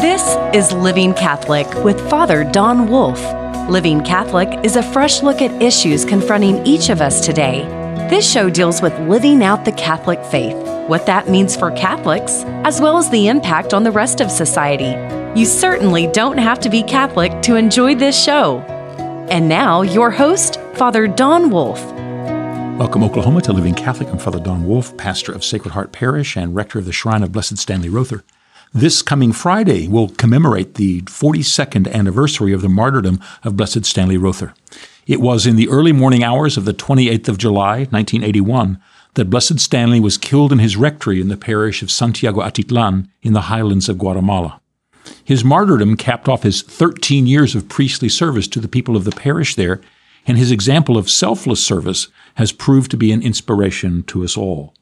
This is Living Catholic with Father Don Wolf. Living Catholic is a fresh look at issues confronting each of us today. This show deals with living out the Catholic faith, what that means for Catholics, as well as the impact on the rest of society. You certainly don't have to be Catholic to enjoy this show. And now, your host, Father Don Wolf. Welcome, Oklahoma, to Living Catholic. I'm Father Don Wolf, pastor of Sacred Heart Parish and rector of the Shrine of Blessed Stanley Rother. This coming Friday we'll commemorate the 42nd anniversary of the martyrdom of Blessed Stanley Rother. It was in the early morning hours of the 28th of July, 1981, that Blessed Stanley was killed in his rectory in the parish of Santiago Atitlan in the highlands of Guatemala. His martyrdom capped off his 13 years of priestly service to the people of the parish there, and his example of selfless service has proved to be an inspiration to us all.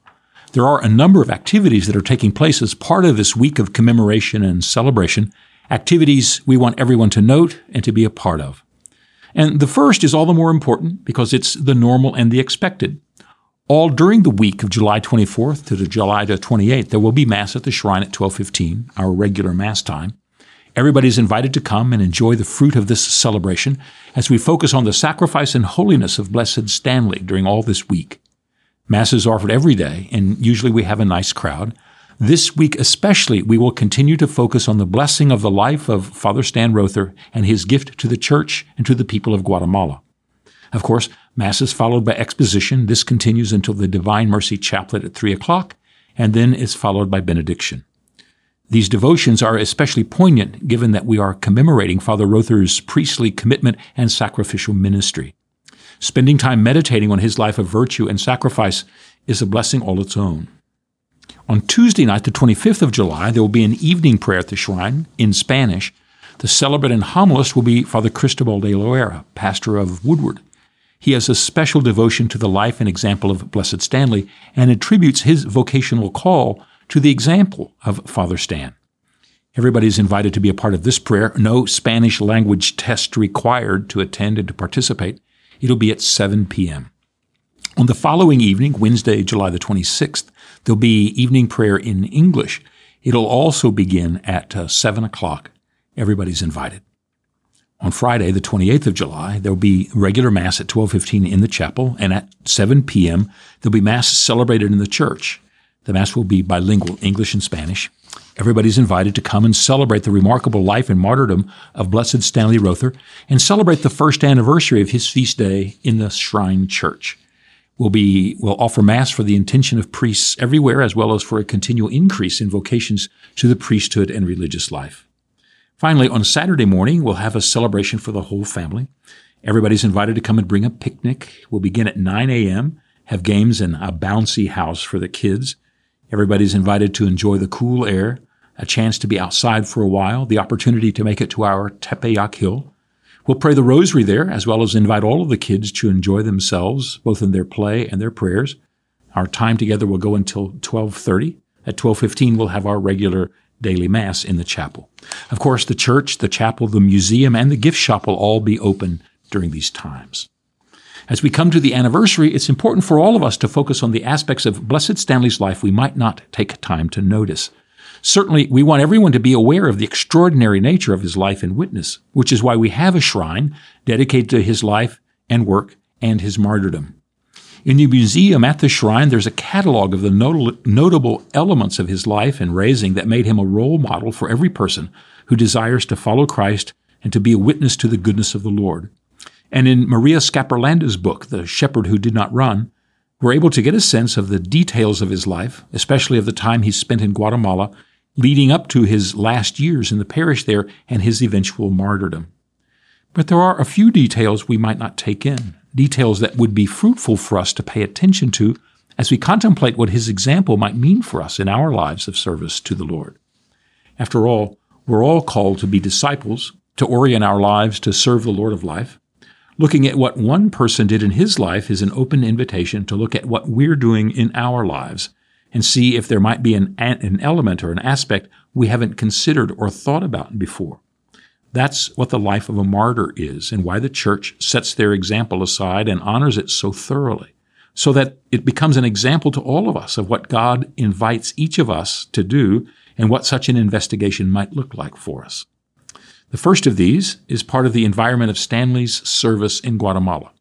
There are a number of activities that are taking place as part of this week of commemoration and celebration, activities we want everyone to note and to be a part of. And the first is all the more important because it's the normal and the expected. All during the week of July 24th to July 28th, there will be Mass at the shrine at 1215, our regular Mass time. Everybody's invited to come and enjoy the fruit of this celebration as we focus on the sacrifice and holiness of Blessed Stanley during all this week. Mass is offered every day, and usually we have a nice crowd. This week especially, we will continue to focus on the blessing of the life of Father Stan Rother and his gift to the church and to the people of Guatemala. Of course, Mass is followed by exposition. This continues until the Divine Mercy Chaplet at 3 o'clock, and then is followed by benediction. These devotions are especially poignant given that we are commemorating Father Rother's priestly commitment and sacrificial ministry. Spending time meditating on his life of virtue and sacrifice is a blessing all its own. On Tuesday night, the 25th of July, there will be an evening prayer at the shrine in Spanish. The celebrant and homilist will be Father Cristobal de Loera, pastor of Woodward. He has a special devotion to the life and example of Blessed Stanley and attributes his vocational call to the example of Father Stan. Everybody is invited to be a part of this prayer. No Spanish language test required to attend and to participate. It'll be at 7 p.m. On the following evening, Wednesday, July the 26th, there'll be evening prayer in English. It'll also begin at uh, 7 o'clock. Everybody's invited. On Friday, the 28th of July, there'll be regular Mass at 1215 in the chapel, and at 7 p.m., there'll be Mass celebrated in the church. The Mass will be bilingual, English and Spanish. Everybody's invited to come and celebrate the remarkable life and martyrdom of Blessed Stanley Rother and celebrate the first anniversary of his feast day in the Shrine Church. We'll be we'll offer mass for the intention of priests everywhere as well as for a continual increase in vocations to the priesthood and religious life. Finally, on Saturday morning, we'll have a celebration for the whole family. Everybody's invited to come and bring a picnic. We'll begin at 9 a.m., have games in a bouncy house for the kids. Everybody's invited to enjoy the cool air, a chance to be outside for a while, the opportunity to make it to our Tepeyac Hill. We'll pray the rosary there, as well as invite all of the kids to enjoy themselves, both in their play and their prayers. Our time together will go until 1230. At 1215, we'll have our regular daily mass in the chapel. Of course, the church, the chapel, the museum, and the gift shop will all be open during these times. As we come to the anniversary, it's important for all of us to focus on the aspects of Blessed Stanley's life we might not take time to notice. Certainly, we want everyone to be aware of the extraordinary nature of his life and witness, which is why we have a shrine dedicated to his life and work and his martyrdom. In the museum at the shrine, there's a catalog of the notable elements of his life and raising that made him a role model for every person who desires to follow Christ and to be a witness to the goodness of the Lord. And in Maria Scaperlanda's book, The Shepherd Who Did Not Run, we're able to get a sense of the details of his life, especially of the time he spent in Guatemala, leading up to his last years in the parish there and his eventual martyrdom. But there are a few details we might not take in, details that would be fruitful for us to pay attention to as we contemplate what his example might mean for us in our lives of service to the Lord. After all, we're all called to be disciples, to orient our lives to serve the Lord of life. Looking at what one person did in his life is an open invitation to look at what we're doing in our lives and see if there might be an, an element or an aspect we haven't considered or thought about before. That's what the life of a martyr is and why the church sets their example aside and honors it so thoroughly. so that it becomes an example to all of us of what God invites each of us to do and what such an investigation might look like for us. The first of these is part of the environment of Stanley's service in Guatemala.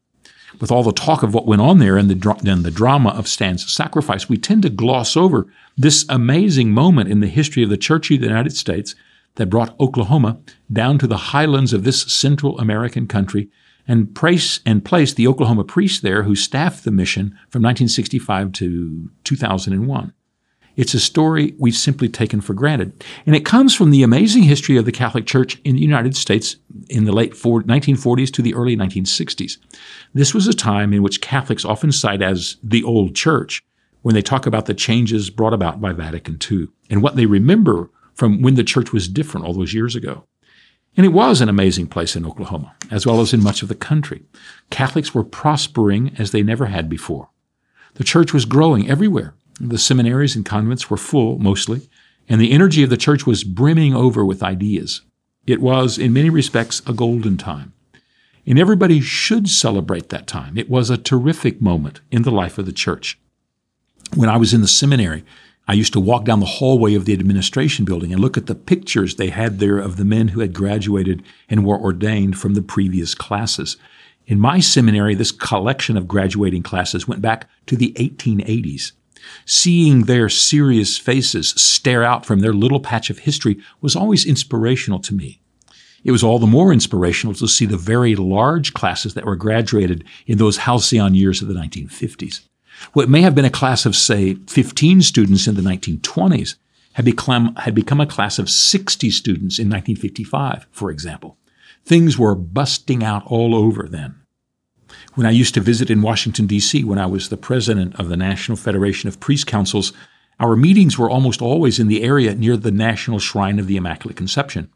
With all the talk of what went on there and the, and the drama of Stan's sacrifice, we tend to gloss over this amazing moment in the history of the Church of the United States that brought Oklahoma down to the highlands of this Central American country and, praise, and placed the Oklahoma priest there who staffed the mission from 1965 to 2001. It's a story we've simply taken for granted. And it comes from the amazing history of the Catholic Church in the United States in the late 1940s to the early 1960s. This was a time in which Catholics often cite as the old church when they talk about the changes brought about by Vatican II and what they remember from when the church was different all those years ago. And it was an amazing place in Oklahoma, as well as in much of the country. Catholics were prospering as they never had before. The church was growing everywhere. The seminaries and convents were full, mostly, and the energy of the church was brimming over with ideas. It was, in many respects, a golden time. And everybody should celebrate that time. It was a terrific moment in the life of the church. When I was in the seminary, I used to walk down the hallway of the administration building and look at the pictures they had there of the men who had graduated and were ordained from the previous classes. In my seminary, this collection of graduating classes went back to the 1880s. Seeing their serious faces stare out from their little patch of history was always inspirational to me. It was all the more inspirational to see the very large classes that were graduated in those halcyon years of the 1950s. What may have been a class of, say, 15 students in the 1920s had become, had become a class of 60 students in 1955, for example. Things were busting out all over then. When I used to visit in Washington, D.C., when I was the president of the National Federation of Priest Councils, our meetings were almost always in the area near the National Shrine of the Immaculate Conception.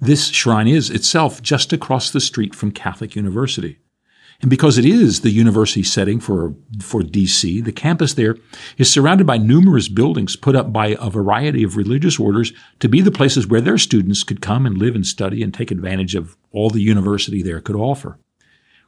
This shrine is itself just across the street from Catholic University. And because it is the university setting for, for DC, the campus there is surrounded by numerous buildings put up by a variety of religious orders to be the places where their students could come and live and study and take advantage of all the university there could offer.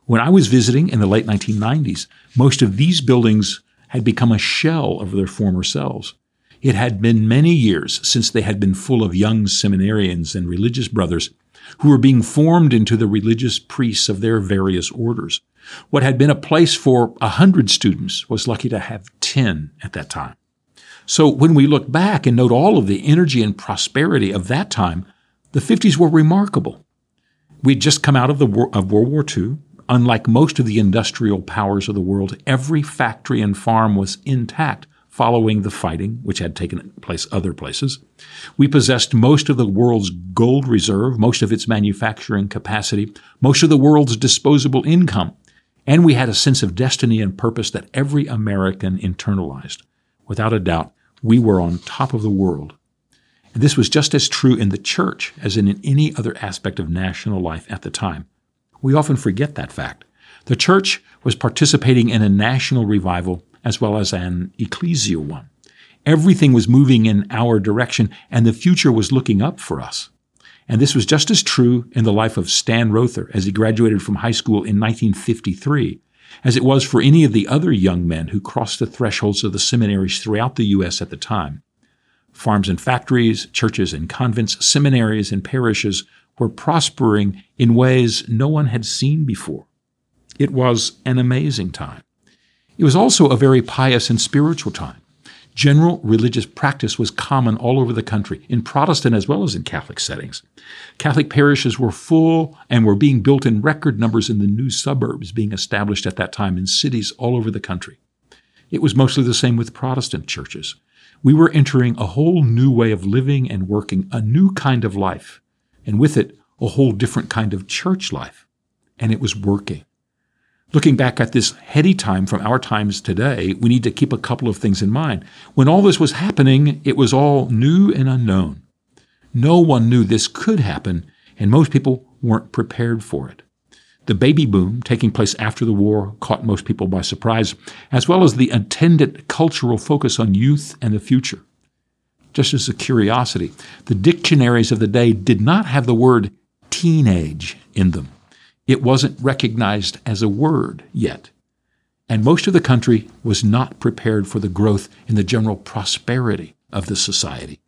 When I was visiting in the late 1990s, most of these buildings had become a shell of their former selves. It had been many years since they had been full of young seminarians and religious brothers who were being formed into the religious priests of their various orders. What had been a place for a hundred students was lucky to have ten at that time. So when we look back and note all of the energy and prosperity of that time, the 50s were remarkable. We'd just come out of the war, of World War II. Unlike most of the industrial powers of the world, every factory and farm was intact following the fighting, which had taken place other places. We possessed most of the world's gold reserve, most of its manufacturing capacity, most of the world's disposable income, and we had a sense of destiny and purpose that every American internalized. Without a doubt, we were on top of the world. And this was just as true in the church as in any other aspect of national life at the time. We often forget that fact. The church was participating in a national revival as well as an ecclesial one. Everything was moving in our direction, and the future was looking up for us. And this was just as true in the life of Stan Rother as he graduated from high school in 1953, as it was for any of the other young men who crossed the thresholds of the seminaries throughout the U.S. at the time. Farms and factories, churches and convents, seminaries and parishes were prospering in ways no one had seen before. It was an amazing time. It was also a very pious and spiritual time. General religious practice was common all over the country, in Protestant as well as in Catholic settings. Catholic parishes were full and were being built in record numbers in the new suburbs being established at that time in cities all over the country. It was mostly the same with Protestant churches. We were entering a whole new way of living and working, a new kind of life and with it, a whole different kind of church life. And it was working. Looking back at this heady time from our times today, we need to keep a couple of things in mind. When all this was happening, it was all new and unknown. No one knew this could happen, and most people weren't prepared for it. The baby boom taking place after the war caught most people by surprise, as well as the attendant cultural focus on youth and the future just as a curiosity, the dictionaries of the day did not have the word teenage in them. It wasn't recognized as a word yet. and most of the country was not prepared for the growth in the general prosperity of the society.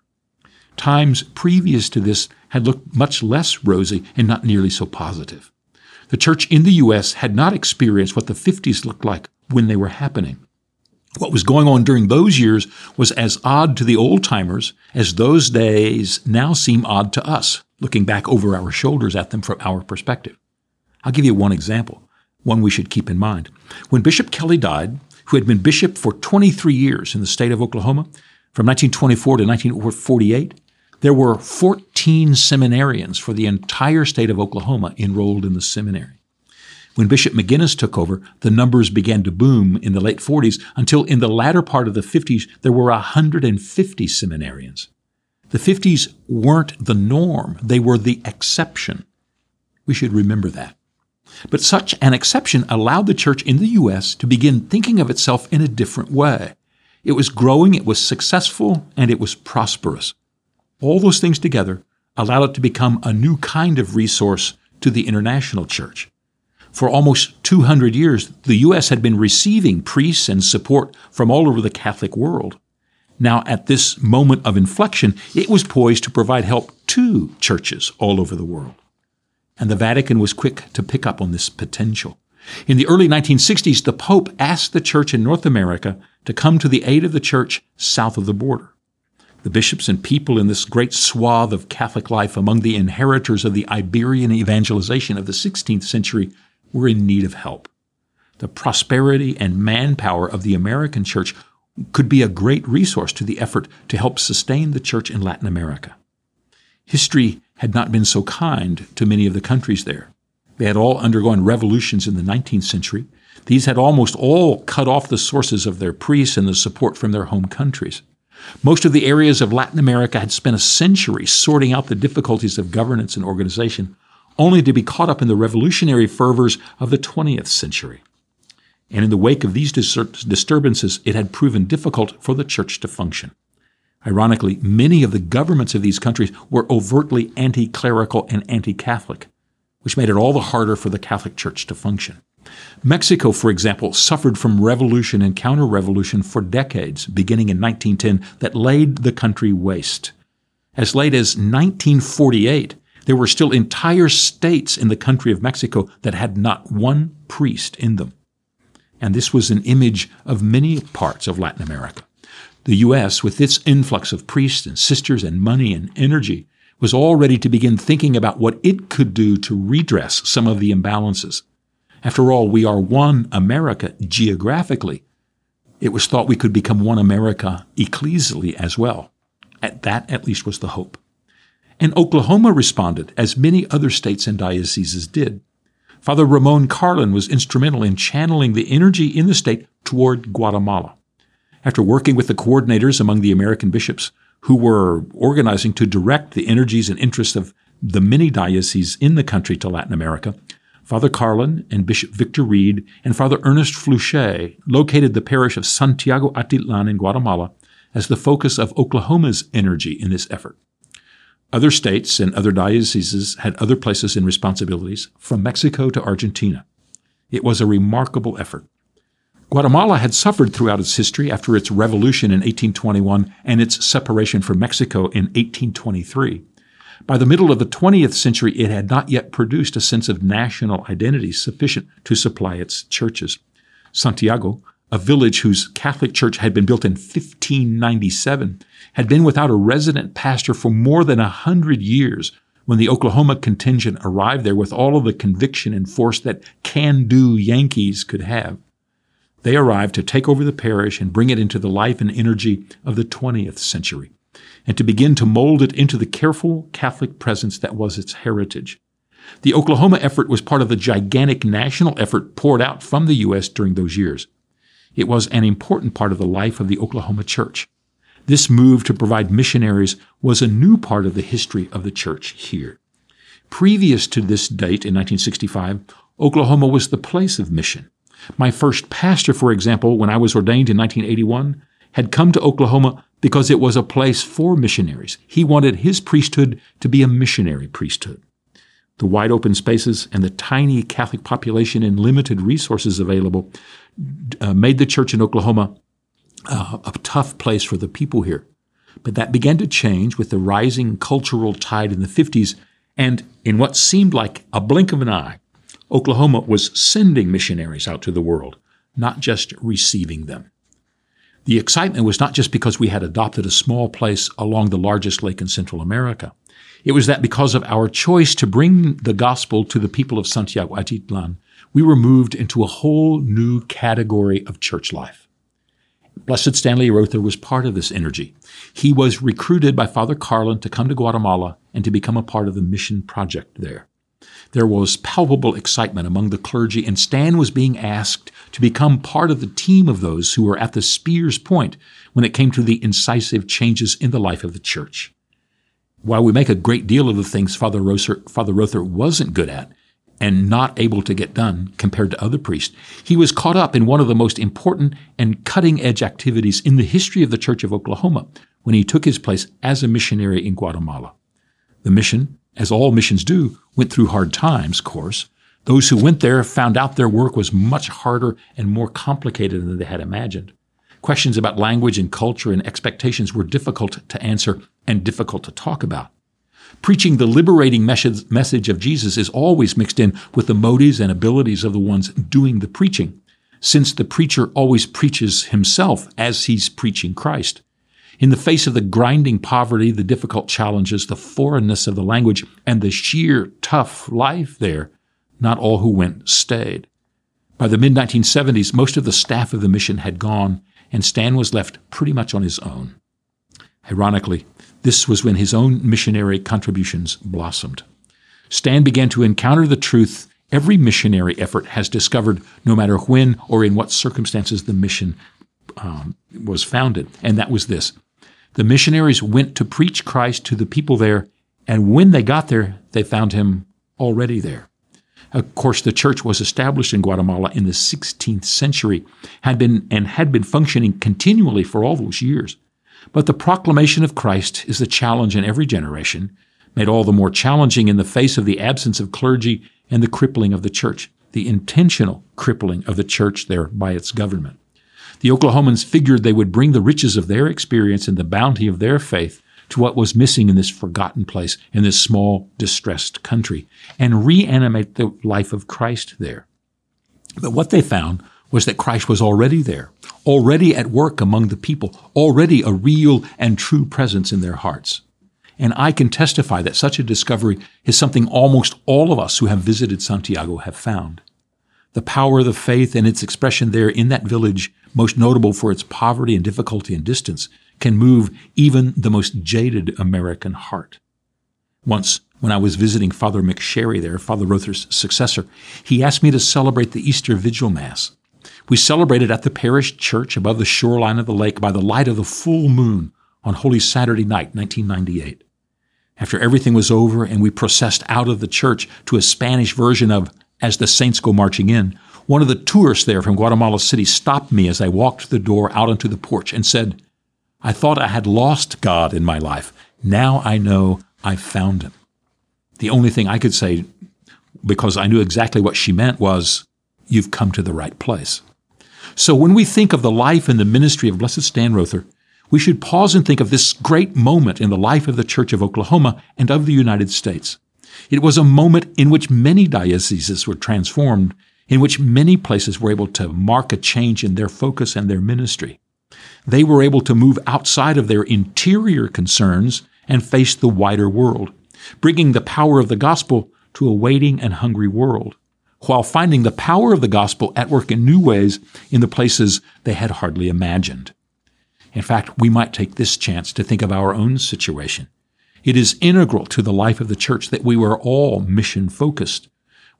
Times previous to this had looked much less rosy and not nearly so positive. The church in the U.S. had not experienced what the 50s looked like when they were happening. What was going on during those years was as odd to the old timers as those days now seem odd to us, looking back over our shoulders at them from our perspective. I'll give you one example, one we should keep in mind. When Bishop Kelley died, who had been bishop for 23 years in the state of Oklahoma, from 1924 to 1948, there were 14 seminarians for the entire state of Oklahoma enrolled in the seminary. When Bishop McGuinness took over, the numbers began to boom in the late 40s until in the latter part of the 50s, there were 150 seminarians. The 50s weren't the norm, they were the exception. We should remember that. But such an exception allowed the church in the U.S. to begin thinking of itself in a different way. It was growing, it was successful, and it was prosperous. All those things together allowed it to become a new kind of resource to the international church. For almost 200 years, the U.S. had been receiving priests and support from all over the Catholic world. Now, at this moment of inflection, it was poised to provide help to churches all over the world. And the Vatican was quick to pick up on this potential. In the early 1960s, the Pope asked the church in North America to come to the aid of the church south of the border. The bishops and people in this great swath of Catholic life among the inheritors of the Iberian evangelization of the 16th century were in need of help. The prosperity and manpower of the American church could be a great resource to the effort to help sustain the church in Latin America. History had not been so kind to many of the countries there. They had all undergone revolutions in the 19th century. These had almost all cut off the sources of their priests and the support from their home countries. Most of the areas of Latin America had spent a century sorting out the difficulties of governance and organization, only to be caught up in the revolutionary fervors of the 20th century. And in the wake of these disturbances, it had proven difficult for the church to function. Ironically, many of the governments of these countries were overtly anti clerical and anti Catholic, which made it all the harder for the Catholic Church to function. Mexico, for example, suffered from revolution and counter revolution for decades, beginning in 1910, that laid the country waste. As late as 1948, there were still entire states in the country of Mexico that had not one priest in them. And this was an image of many parts of Latin America. The U.S., with its influx of priests and sisters and money and energy, was all ready to begin thinking about what it could do to redress some of the imbalances. After all, we are one America geographically. It was thought we could become one America ecclesially as well. At that, at least, was the hope. And Oklahoma responded, as many other states and dioceses did. Father Ramon Carlin was instrumental in channeling the energy in the state toward Guatemala. After working with the coordinators among the American bishops who were organizing to direct the energies and interests of the many dioceses in the country to Latin America, Father Carlin and Bishop Victor Reed and Father Ernest Fluchet located the parish of Santiago Atitlan in Guatemala as the focus of Oklahoma's energy in this effort. Other states and other dioceses had other places and responsibilities, from Mexico to Argentina. It was a remarkable effort. Guatemala had suffered throughout its history after its revolution in 1821 and its separation from Mexico in 1823. By the middle of the 20th century, it had not yet produced a sense of national identity sufficient to supply its churches. Santiago, a village whose Catholic church had been built in 1597, had been without a resident pastor for more than a hundred years when the Oklahoma contingent arrived there with all of the conviction and force that can do Yankees could have. They arrived to take over the parish and bring it into the life and energy of the 20th century, and to begin to mold it into the careful Catholic presence that was its heritage. The Oklahoma effort was part of the gigantic national effort poured out from the U.S. during those years. It was an important part of the life of the Oklahoma church. This move to provide missionaries was a new part of the history of the church here. Previous to this date in 1965, Oklahoma was the place of mission. My first pastor, for example, when I was ordained in 1981, had come to Oklahoma because it was a place for missionaries. He wanted his priesthood to be a missionary priesthood. The wide open spaces and the tiny Catholic population and limited resources available uh, made the church in Oklahoma uh, a tough place for the people here. But that began to change with the rising cultural tide in the 50s. And in what seemed like a blink of an eye, Oklahoma was sending missionaries out to the world, not just receiving them. The excitement was not just because we had adopted a small place along the largest lake in Central America. It was that because of our choice to bring the gospel to the people of Santiago Atitlan, we were moved into a whole new category of church life. Blessed Stanley Rother was part of this energy. He was recruited by Father Carlin to come to Guatemala and to become a part of the mission project there. There was palpable excitement among the clergy, and Stan was being asked to become part of the team of those who were at the spear's point when it came to the incisive changes in the life of the church. While we make a great deal of the things Father Rother, Father Rother wasn't good at and not able to get done compared to other priests, he was caught up in one of the most important and cutting edge activities in the history of the Church of Oklahoma when he took his place as a missionary in Guatemala. The mission, as all missions do, went through hard times, of course. Those who went there found out their work was much harder and more complicated than they had imagined. Questions about language and culture and expectations were difficult to answer and difficult to talk about. Preaching the liberating message of Jesus is always mixed in with the motives and abilities of the ones doing the preaching, since the preacher always preaches himself as he's preaching Christ. In the face of the grinding poverty, the difficult challenges, the foreignness of the language, and the sheer tough life there, not all who went stayed. By the mid 1970s, most of the staff of the mission had gone, and Stan was left pretty much on his own. Ironically, this was when his own missionary contributions blossomed. Stan began to encounter the truth every missionary effort has discovered, no matter when or in what circumstances the mission um, was founded, and that was this. The missionaries went to preach Christ to the people there, and when they got there, they found him already there. Of course, the church was established in Guatemala in the 16th century, had been and had been functioning continually for all those years. But the proclamation of Christ is the challenge in every generation, made all the more challenging in the face of the absence of clergy and the crippling of the church, the intentional crippling of the church there by its government. The Oklahomans figured they would bring the riches of their experience and the bounty of their faith to what was missing in this forgotten place, in this small, distressed country, and reanimate the life of Christ there. But what they found was that Christ was already there, already at work among the people, already a real and true presence in their hearts. And I can testify that such a discovery is something almost all of us who have visited Santiago have found. The power of the faith and its expression there in that village, most notable for its poverty and difficulty and distance, can move even the most jaded American heart. Once, when I was visiting Father McSherry there, Father Rother's successor, he asked me to celebrate the Easter Vigil Mass. We celebrated at the parish church above the shoreline of the lake by the light of the full moon on Holy Saturday night, 1998. After everything was over and we processed out of the church to a Spanish version of As the Saints Go Marching In, one of the tourists there from Guatemala City stopped me as I walked the door out onto the porch and said, I thought I had lost God in my life. Now I know I've found him. The only thing I could say, because I knew exactly what she meant, was, You've come to the right place. So when we think of the life and the ministry of Blessed Stan Rother, we should pause and think of this great moment in the life of the Church of Oklahoma and of the United States. It was a moment in which many dioceses were transformed, in which many places were able to mark a change in their focus and their ministry they were able to move outside of their interior concerns and face the wider world, bringing the power of the gospel to a waiting and hungry world, while finding the power of the gospel at work in new ways in the places they had hardly imagined. In fact, we might take this chance to think of our own situation. It is integral to the life of the church that we were all mission focused,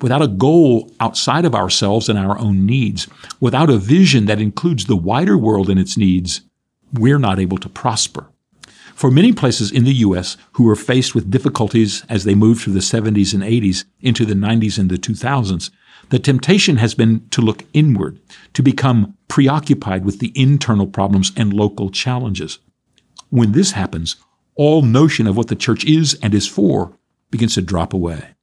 without a goal outside of ourselves and our own needs, without a vision that includes the wider world and its needs, we're not able to prosper. For many places in the U.S. who were faced with difficulties as they moved through the 70s and 80s into the 90s and the 2000s, the temptation has been to look inward, to become preoccupied with the internal problems and local challenges. When this happens, all notion of what the church is and is for begins to drop away.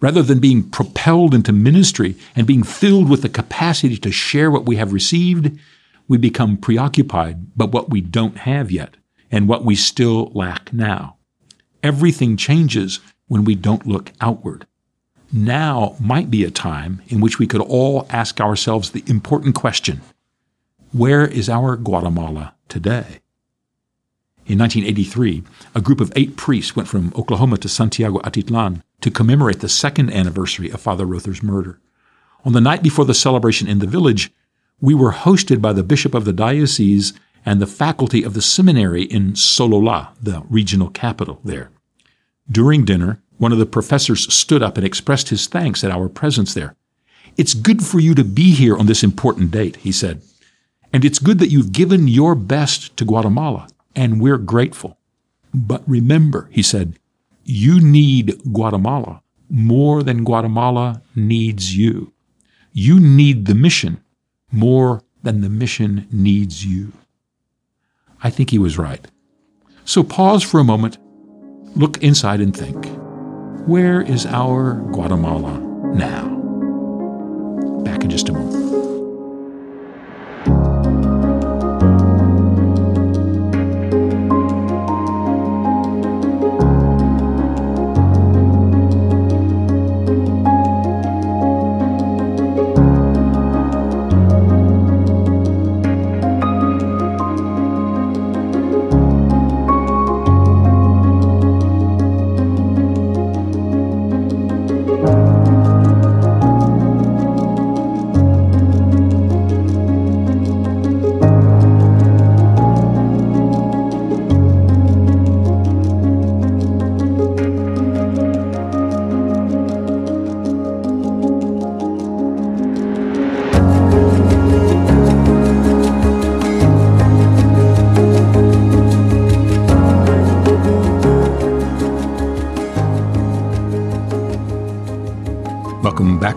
Rather than being propelled into ministry and being filled with the capacity to share what we have received, we become preoccupied by what we don't have yet and what we still lack now. Everything changes when we don't look outward. Now might be a time in which we could all ask ourselves the important question Where is our Guatemala today? In 1983, a group of eight priests went from Oklahoma to Santiago Atitlan to commemorate the second anniversary of Father Rother's murder. On the night before the celebration in the village, we were hosted by the bishop of the diocese and the faculty of the seminary in Sololá, the regional capital there. During dinner, one of the professors stood up and expressed his thanks at our presence there. It's good for you to be here on this important date, he said. And it's good that you've given your best to Guatemala, and we're grateful. But remember, he said, you need Guatemala more than Guatemala needs you. You need the mission more than the mission needs you. I think he was right. So pause for a moment, look inside and think where is our Guatemala now? Back in just a moment.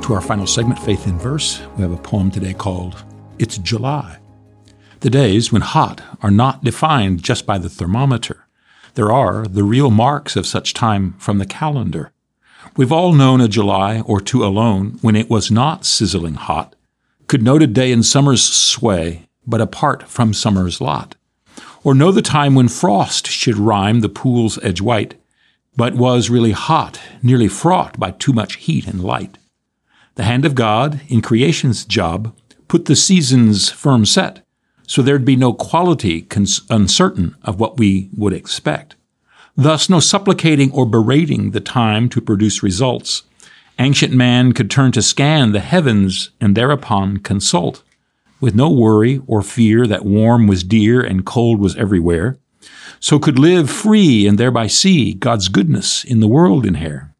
To our final segment, Faith in Verse. We have a poem today called It's July. The days when hot are not defined just by the thermometer. There are the real marks of such time from the calendar. We've all known a July or two alone when it was not sizzling hot, could note a day in summer's sway, but apart from summer's lot. Or know the time when frost should rime the pool's edge white, but was really hot, nearly fraught by too much heat and light. The hand of God, in creation's job, put the seasons firm set, so there'd be no quality cons- uncertain of what we would expect. Thus, no supplicating or berating the time to produce results. Ancient man could turn to scan the heavens and thereupon consult, with no worry or fear that warm was dear and cold was everywhere, so could live free and thereby see God's goodness in the world in here.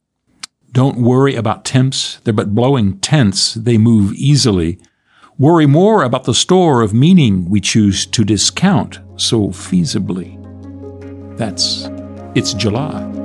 Don't worry about temps. They're but blowing tents. They move easily. Worry more about the store of meaning we choose to discount so feasibly. That's It's July.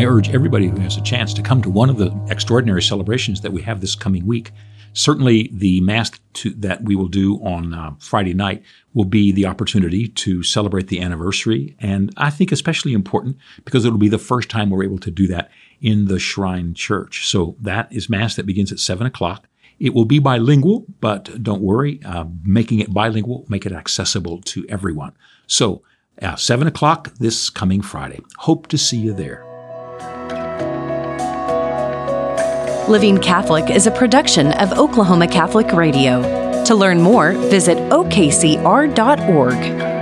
Everybody who has a chance to come to one of the extraordinary celebrations that we have this coming week. Certainly, the Mass to, that we will do on uh, Friday night will be the opportunity to celebrate the anniversary. And I think especially important because it'll be the first time we're able to do that in the Shrine Church. So that is Mass that begins at 7 o'clock. It will be bilingual, but don't worry, uh, making it bilingual, make it accessible to everyone. So, uh, 7 o'clock this coming Friday. Hope to see you there. Living Catholic is a production of Oklahoma Catholic Radio. To learn more, visit okcr.org.